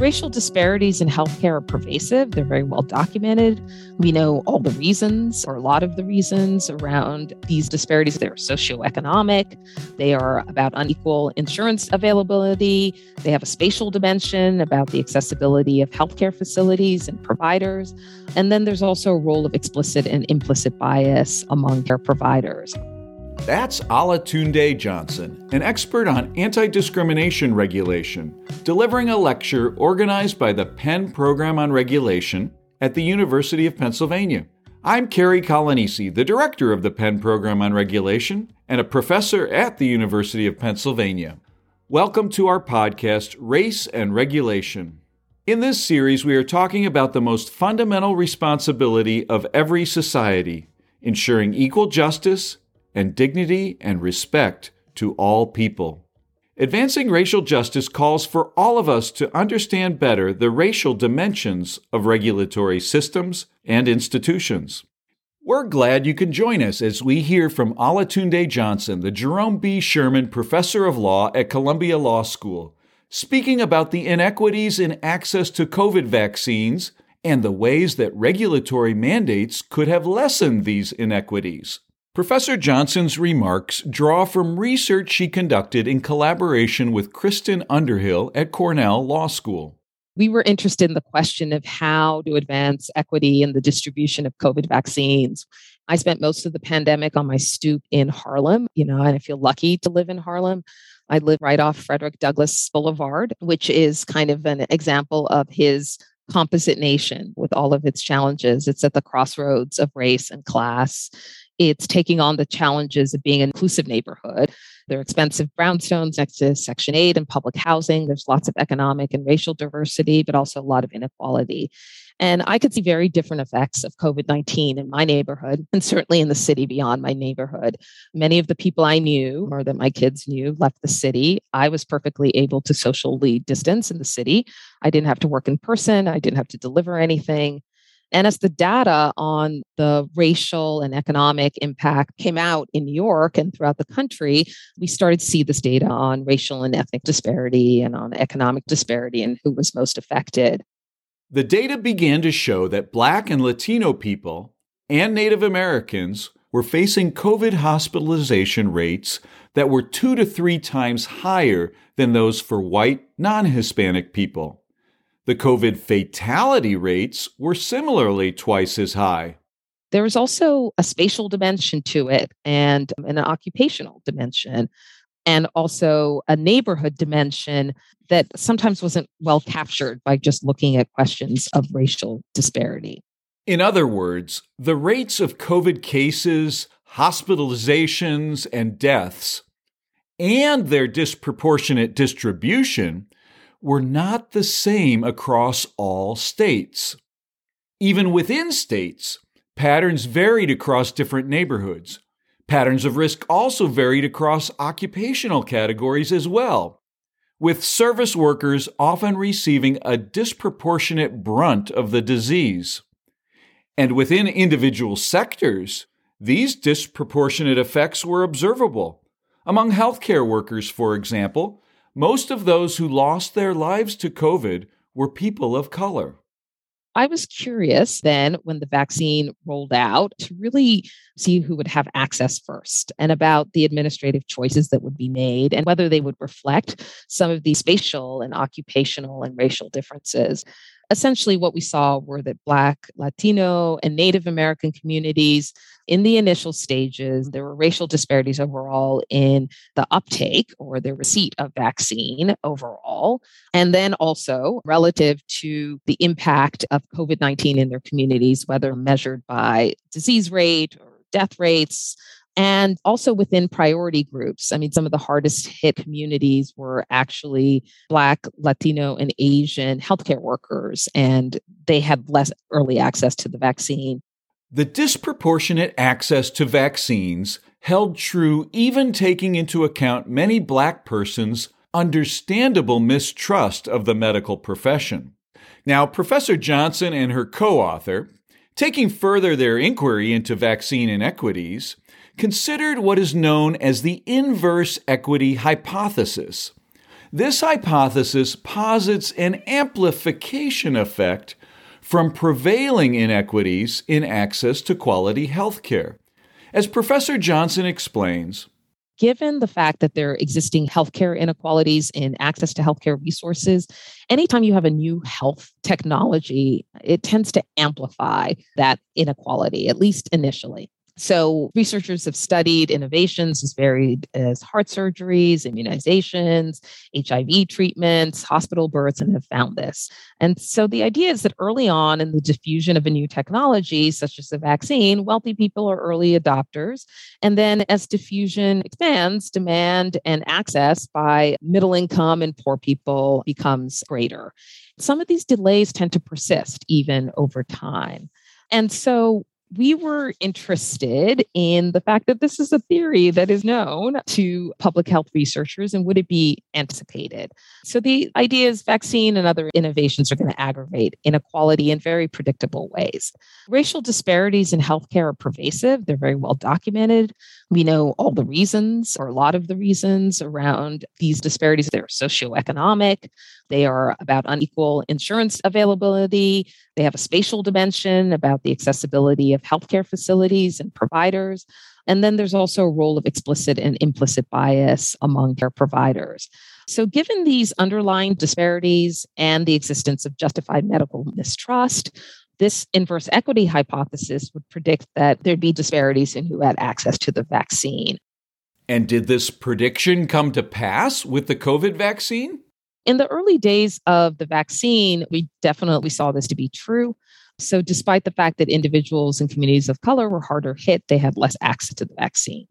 Racial disparities in healthcare are pervasive. They're very well documented. We know all the reasons, or a lot of the reasons around these disparities. They're socioeconomic, they are about unequal insurance availability, they have a spatial dimension about the accessibility of healthcare facilities and providers. And then there's also a role of explicit and implicit bias among care providers. That's Olatunde Johnson, an expert on anti discrimination regulation, delivering a lecture organized by the Penn Program on Regulation at the University of Pennsylvania. I'm Cary Coglianese, the director of the Penn Program on Regulation and a professor at the University of Pennsylvania. Welcome to our podcast, Race and Regulation. In this series, we are talking about the most fundamental responsibility of every society ensuring equal justice and dignity and respect to all people. Advancing racial justice calls for all of us to understand better the racial dimensions of regulatory systems and institutions. We're glad you can join us as we hear from Olatunde Johnson, the Jerome B. Sherman Professor of Law at Columbia Law School, speaking about the inequities in access to COVID vaccines and the ways that regulatory mandates could have lessened these inequities. Professor Johnson's remarks draw from research she conducted in collaboration with Kristen Underhill at Cornell Law School. We were interested in the question of how to advance equity in the distribution of COVID vaccines. I spent most of the pandemic on my stoop in Harlem, you know, and I feel lucky to live in Harlem. I live right off Frederick Douglass Boulevard, which is kind of an example of his composite nation with all of its challenges. It's at the crossroads of race and class it's taking on the challenges of being an inclusive neighborhood. There are expensive brownstones next to Section 8 and public housing. There's lots of economic and racial diversity, but also a lot of inequality. And I could see very different effects of COVID 19 in my neighborhood and certainly in the city beyond my neighborhood. Many of the people I knew or that my kids knew left the city. I was perfectly able to socially distance in the city. I didn't have to work in person, I didn't have to deliver anything. And as the data on the racial and economic impact came out in New York and throughout the country, we started to see this data on racial and ethnic disparity and on economic disparity and who was most affected. The data began to show that Black and Latino people and Native Americans were facing COVID hospitalization rates that were two to three times higher than those for white, non Hispanic people. The COVID fatality rates were similarly twice as high. There was also a spatial dimension to it and an occupational dimension, and also a neighborhood dimension that sometimes wasn't well captured by just looking at questions of racial disparity. In other words, the rates of COVID cases, hospitalizations, and deaths, and their disproportionate distribution were not the same across all states. Even within states, patterns varied across different neighborhoods. Patterns of risk also varied across occupational categories as well, with service workers often receiving a disproportionate brunt of the disease. And within individual sectors, these disproportionate effects were observable. Among healthcare workers, for example, most of those who lost their lives to COVID were people of color. I was curious then when the vaccine rolled out to really see who would have access first and about the administrative choices that would be made and whether they would reflect some of these spatial and occupational and racial differences essentially what we saw were that Black, Latino, and Native American communities in the initial stages, there were racial disparities overall in the uptake or the receipt of vaccine overall. And then also relative to the impact of COVID 19 in their communities, whether measured by disease rate or death rates, and also within priority groups. I mean, some of the hardest hit communities were actually Black, Latino, and Asian healthcare workers, and they had less early access to the vaccine. The disproportionate access to vaccines held true even taking into account many Black persons' understandable mistrust of the medical profession. Now, Professor Johnson and her co author, taking further their inquiry into vaccine inequities, considered what is known as the inverse equity hypothesis. This hypothesis posits an amplification effect from prevailing inequities in access to quality health care. As Professor Johnson explains, given the fact that there are existing healthcare inequalities in access to healthcare resources, anytime you have a new health technology, it tends to amplify that inequality, at least initially. So, researchers have studied innovations as varied as heart surgeries, immunizations, HIV treatments, hospital births, and have found this. And so, the idea is that early on in the diffusion of a new technology, such as a vaccine, wealthy people are early adopters. And then, as diffusion expands, demand and access by middle income and poor people becomes greater. Some of these delays tend to persist even over time. And so we were interested in the fact that this is a theory that is known to public health researchers and would it be anticipated? So, the idea is vaccine and other innovations are going to aggravate inequality in very predictable ways. Racial disparities in healthcare are pervasive, they're very well documented. We know all the reasons, or a lot of the reasons around these disparities. They're socioeconomic, they are about unequal insurance availability, they have a spatial dimension about the accessibility of healthcare facilities and providers. And then there's also a role of explicit and implicit bias among care providers. So, given these underlying disparities and the existence of justified medical mistrust, this inverse equity hypothesis would predict that there'd be disparities in who had access to the vaccine. And did this prediction come to pass with the COVID vaccine? In the early days of the vaccine, we definitely saw this to be true. So, despite the fact that individuals and communities of color were harder hit, they had less access to the vaccine.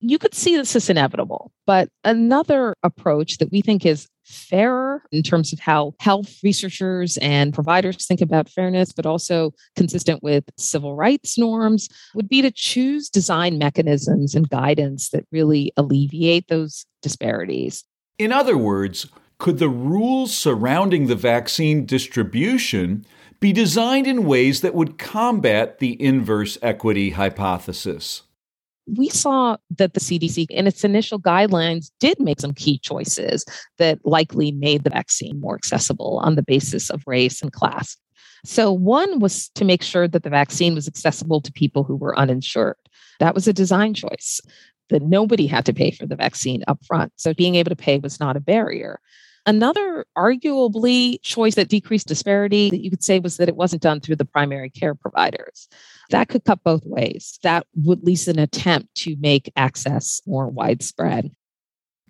You could see this as inevitable, but another approach that we think is fairer in terms of how health researchers and providers think about fairness, but also consistent with civil rights norms, would be to choose design mechanisms and guidance that really alleviate those disparities. In other words, could the rules surrounding the vaccine distribution be designed in ways that would combat the inverse equity hypothesis? We saw that the CDC, in its initial guidelines, did make some key choices that likely made the vaccine more accessible on the basis of race and class. So, one was to make sure that the vaccine was accessible to people who were uninsured. That was a design choice that nobody had to pay for the vaccine up front. So, being able to pay was not a barrier. Another arguably choice that decreased disparity that you could say was that it wasn't done through the primary care providers. That could cut both ways. That would at least an attempt to make access more widespread.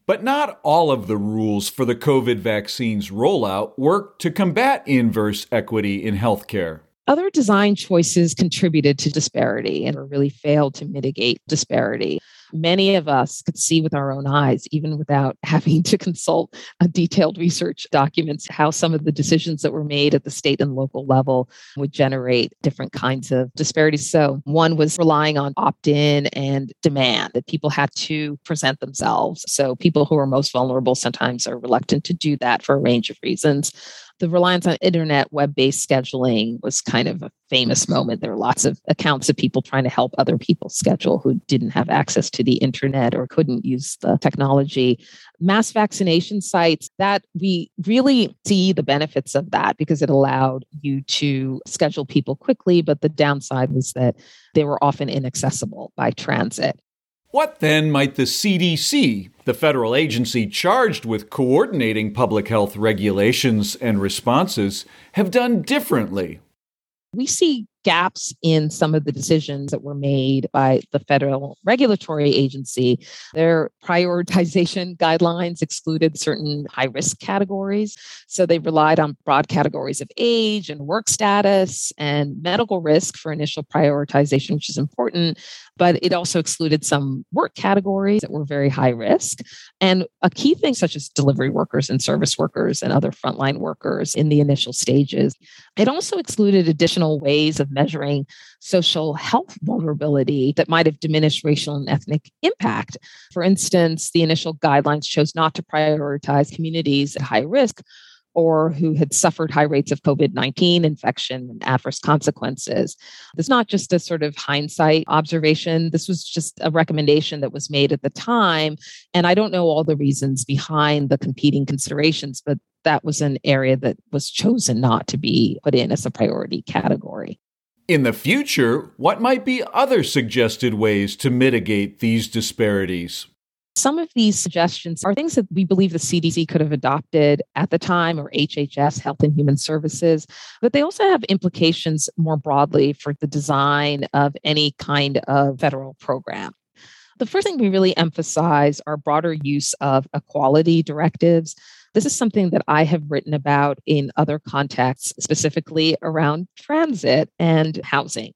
But not all of the rules for the COVID vaccine's rollout work to combat inverse equity in healthcare. Other design choices contributed to disparity and really failed to mitigate disparity many of us could see with our own eyes, even without having to consult detailed research documents, how some of the decisions that were made at the state and local level would generate different kinds of disparities. So, one was relying on opt in and demand that people had to present themselves. So, people who are most vulnerable sometimes are reluctant to do that for a range of reasons the reliance on internet web based scheduling was kind of a famous moment. There were lots of accounts of people trying to help other people schedule who didn't have access to the internet or couldn't use the technology. Mass vaccination sites, that we really see the benefits of that because it allowed you to schedule people quickly. But the downside was that they were often inaccessible by transit. What then might the CDC, the federal agency charged with coordinating public health regulations and responses, have done differently? We see gaps in some of the decisions that were made by the federal regulatory agency. Their prioritization guidelines excluded certain high risk categories. So they relied on broad categories of age and work status and medical risk for initial prioritization, which is important. But it also excluded some work categories that were very high risk. And a key thing, such as delivery workers and service workers and other frontline workers in the initial stages. It also excluded additional ways measuring social health vulnerability that might have diminished racial and ethnic impact. For instance, the initial guidelines chose not to prioritize communities at high risk or who had suffered high rates of COVID 19 infection and adverse consequences. It's not just a sort of hindsight observation. This was just a recommendation that was made at the time. And I don't know all the reasons behind the competing considerations, but that was an area that was chosen not to be put in as a priority category. In the future, what might be other suggested ways to mitigate these disparities? Some of these suggestions are things that we believe the CDC could have adopted at the time or HHS, Health and Human Services, but they also have implications more broadly for the design of any kind of federal program. The first thing we really emphasize are broader use of equality directives. This is something that I have written about in other contexts, specifically around transit and housing.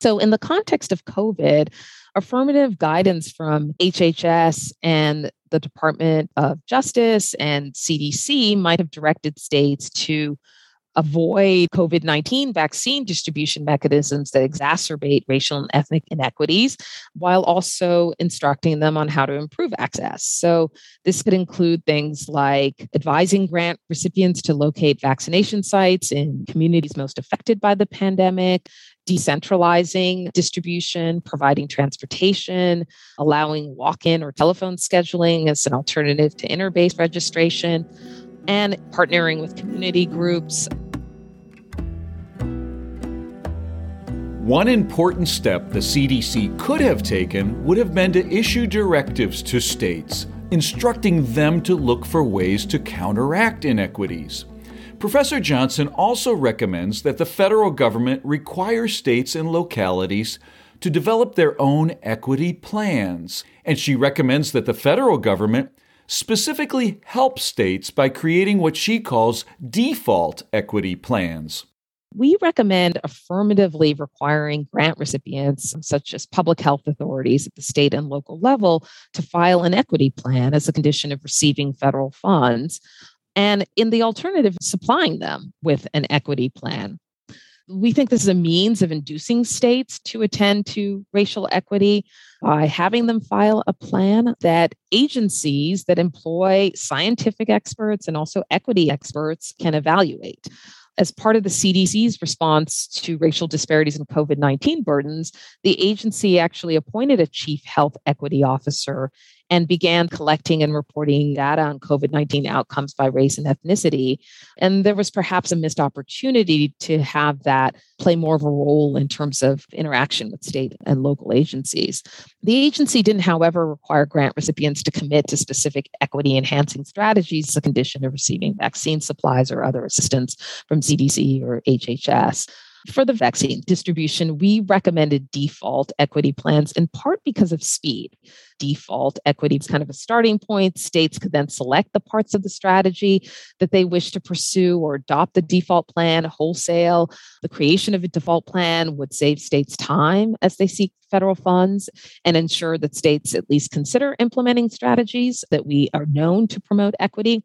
So, in the context of COVID, affirmative guidance from HHS and the Department of Justice and CDC might have directed states to avoid COVID 19 vaccine distribution mechanisms that exacerbate racial and ethnic inequities, while also instructing them on how to improve access. So, this could include things like advising grant recipients to locate vaccination sites in communities most affected by the pandemic, decentralizing distribution, providing transportation, allowing walk in or telephone scheduling as an alternative to interbase registration, and partnering with community groups. One important step the CDC could have taken would have been to issue directives to states, instructing them to look for ways to counteract inequities. Professor Johnson also recommends that the federal government require states and localities to develop their own equity plans, and she recommends that the federal government specifically help states by creating what she calls default equity plans. We recommend affirmatively requiring grant recipients, such as public health authorities at the state and local level, to file an equity plan as a condition of receiving federal funds. And in the alternative, supplying them with an equity plan. We think this is a means of inducing states to attend to racial equity by having them file a plan that agencies that employ scientific experts and also equity experts can evaluate as part of the CDC's response to racial disparities and COVID 19 burdens, the agency actually appointed a chief health equity officer and began collecting and reporting data on COVID 19 outcomes by race and ethnicity. And there was perhaps a missed opportunity to have that play more of a role in terms of interaction with state and local agencies. The agency didn't, however, require grant recipients to commit to specific equity enhancing strategies as a condition of receiving vaccine supplies or other assistance from CDC or HHS. For the vaccine distribution, we recommended default equity plans in part because of speed. Default equity is kind of a starting point. States could then select the parts of the strategy that they wish to pursue or adopt the default plan wholesale. The creation of a default plan would save states time as they seek federal funds and ensure that states at least consider implementing strategies that we are known to promote equity.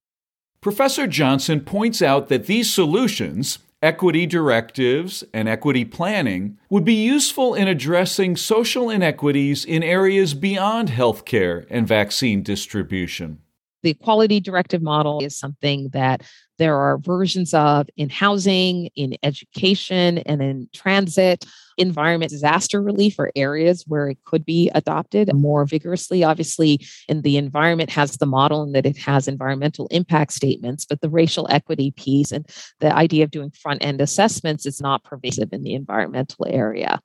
Professor Johnson points out that these solutions, equity directives, and equity planning would be useful in addressing social inequities in areas beyond healthcare and vaccine distribution. The equality directive model is something that there are versions of in housing, in education, and in transit. Environment disaster relief are areas where it could be adopted more vigorously. Obviously, in the environment has the model and that it has environmental impact statements, but the racial equity piece and the idea of doing front end assessments is not pervasive in the environmental area.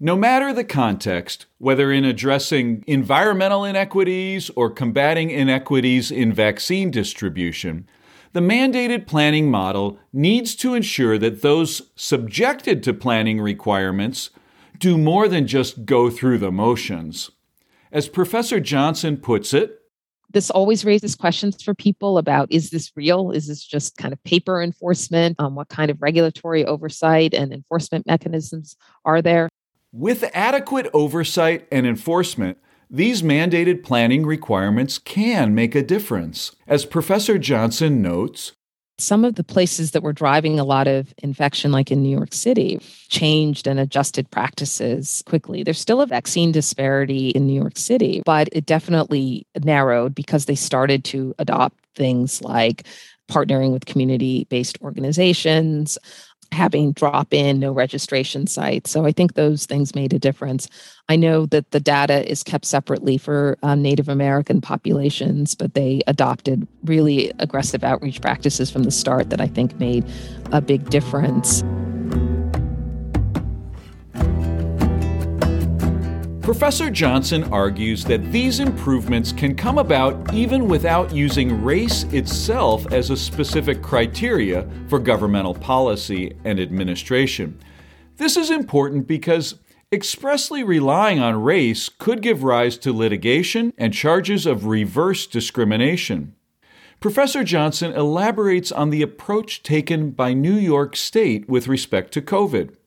No matter the context, whether in addressing environmental inequities or combating inequities in vaccine distribution, the mandated planning model needs to ensure that those subjected to planning requirements do more than just go through the motions. As Professor Johnson puts it, this always raises questions for people about is this real? Is this just kind of paper enforcement? Um, what kind of regulatory oversight and enforcement mechanisms are there? With adequate oversight and enforcement, these mandated planning requirements can make a difference. As Professor Johnson notes, some of the places that were driving a lot of infection, like in New York City, changed and adjusted practices quickly. There's still a vaccine disparity in New York City, but it definitely narrowed because they started to adopt things like partnering with community based organizations, having drop in, no registration sites. So I think those things made a difference. I know that the data is kept separately for um, Native American populations, but they adopted really aggressive outreach practices from the start that I think made a big difference. Professor Johnson argues that these improvements can come about even without using race itself as a specific criteria for governmental policy and administration. This is important because expressly relying on race could give rise to litigation and charges of reverse discrimination. Professor Johnson elaborates on the approach taken by New York State with respect to COVID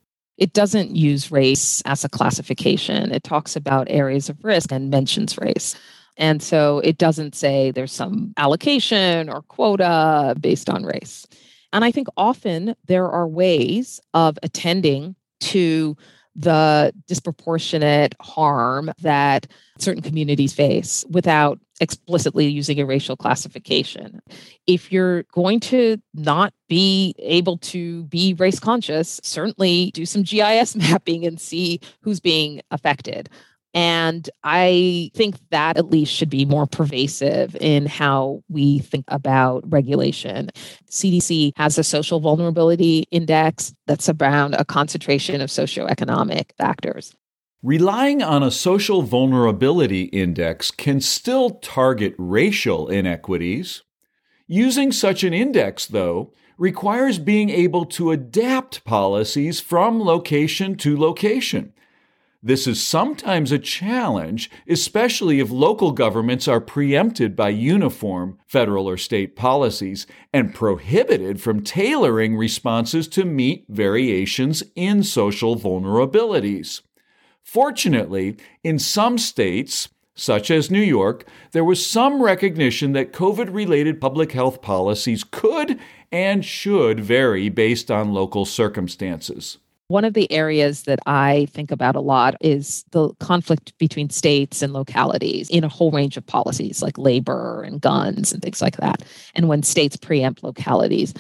it doesn't use race as a classification. It talks about areas of risk and mentions race. And so it doesn't say there's some allocation or quota based on race. And I think often there are ways of attending to the disproportionate harm that certain communities face without explicitly using a racial classification. If you're going to not be able to be race conscious, certainly do some GIS mapping and see who's being affected. And I think that at least should be more pervasive in how we think about regulation. CDC has a social vulnerability index that's around a concentration of socioeconomic factors. Relying on a social vulnerability index can still target racial inequities. Using such an index, though, requires being able to adapt policies from location to location. This is sometimes a challenge, especially if local governments are preempted by uniform federal or state policies and prohibited from tailoring responses to meet variations in social vulnerabilities. Fortunately, in some states, such as New York, there was some recognition that COVID related public health policies could and should vary based on local circumstances. One of the areas that I think about a lot is the conflict between states and localities in a whole range of policies like labor and guns and things like that. And when states preempt localities,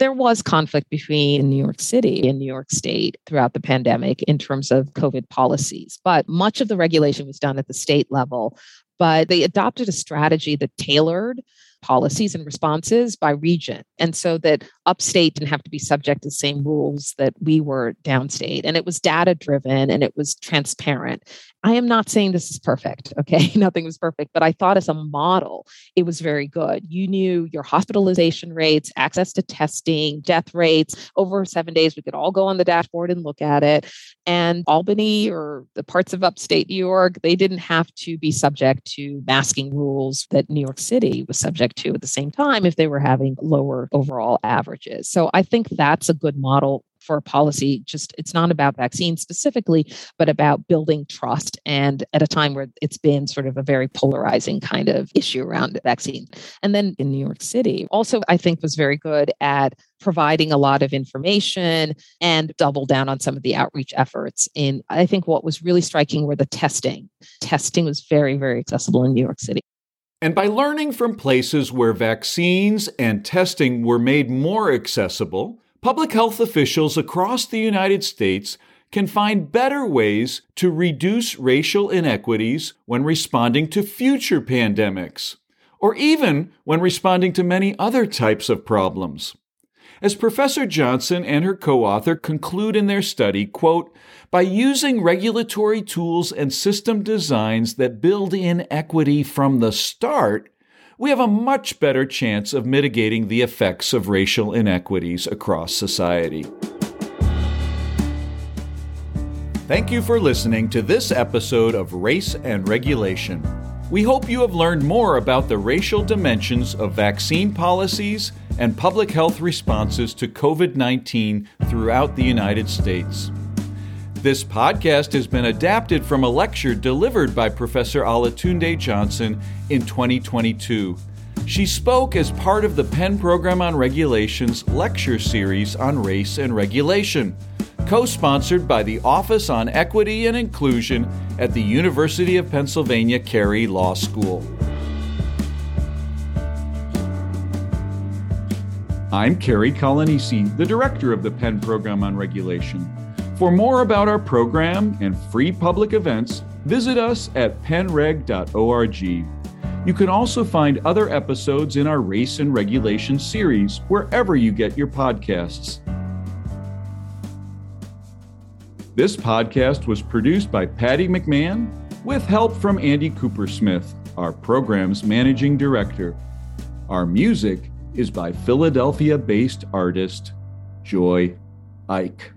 there was conflict between New York City and New York State throughout the pandemic in terms of COVID policies. But much of the regulation was done at the state level. But they adopted a strategy that tailored policies and responses by region. And so that upstate didn't have to be subject to the same rules that we were downstate. And it was data driven and it was transparent. I am not saying this is perfect, okay? Nothing was perfect, but I thought as a model, it was very good. You knew your hospitalization rates, access to testing, death rates. Over seven days, we could all go on the dashboard and look at it. And Albany or the parts of upstate New York, they didn't have to be subject to masking rules that New York City was subject to at the same time if they were having lower overall averages. So I think that's a good model for policy just it's not about vaccines specifically but about building trust and at a time where it's been sort of a very polarizing kind of issue around vaccine. And then in new york city also i think was very good at providing a lot of information and double down on some of the outreach efforts in i think what was really striking were the testing. Testing was very very accessible in new york city. And by learning from places where vaccines and testing were made more accessible, public health officials across the United States can find better ways to reduce racial inequities when responding to future pandemics, or even when responding to many other types of problems. As Professor Johnson and her co-author conclude in their study, quote, by using regulatory tools and system designs that build in equity from the start, we have a much better chance of mitigating the effects of racial inequities across society. Thank you for listening to this episode of Race and Regulation. We hope you have learned more about the racial dimensions of vaccine policies and public health responses to COVID 19 throughout the United States. This podcast has been adapted from a lecture delivered by Professor Olatunde Johnson in 2022. She spoke as part of the Penn Program on Regulation's lecture series on race and regulation, co sponsored by the Office on Equity and Inclusion at the University of Pennsylvania Carey Law School. I'm Cary Coglianese, the director of the Penn Program on Regulation. For more about our program and free public events, visit us at pennreg.org. You can also find other episodes in our Race and Regulation series wherever you get your podcasts. This podcast was produced by Patty McMahon with help from Andy Coopersmith, our program's managing director. Our music is by Philadelphia based artist Joy Ike.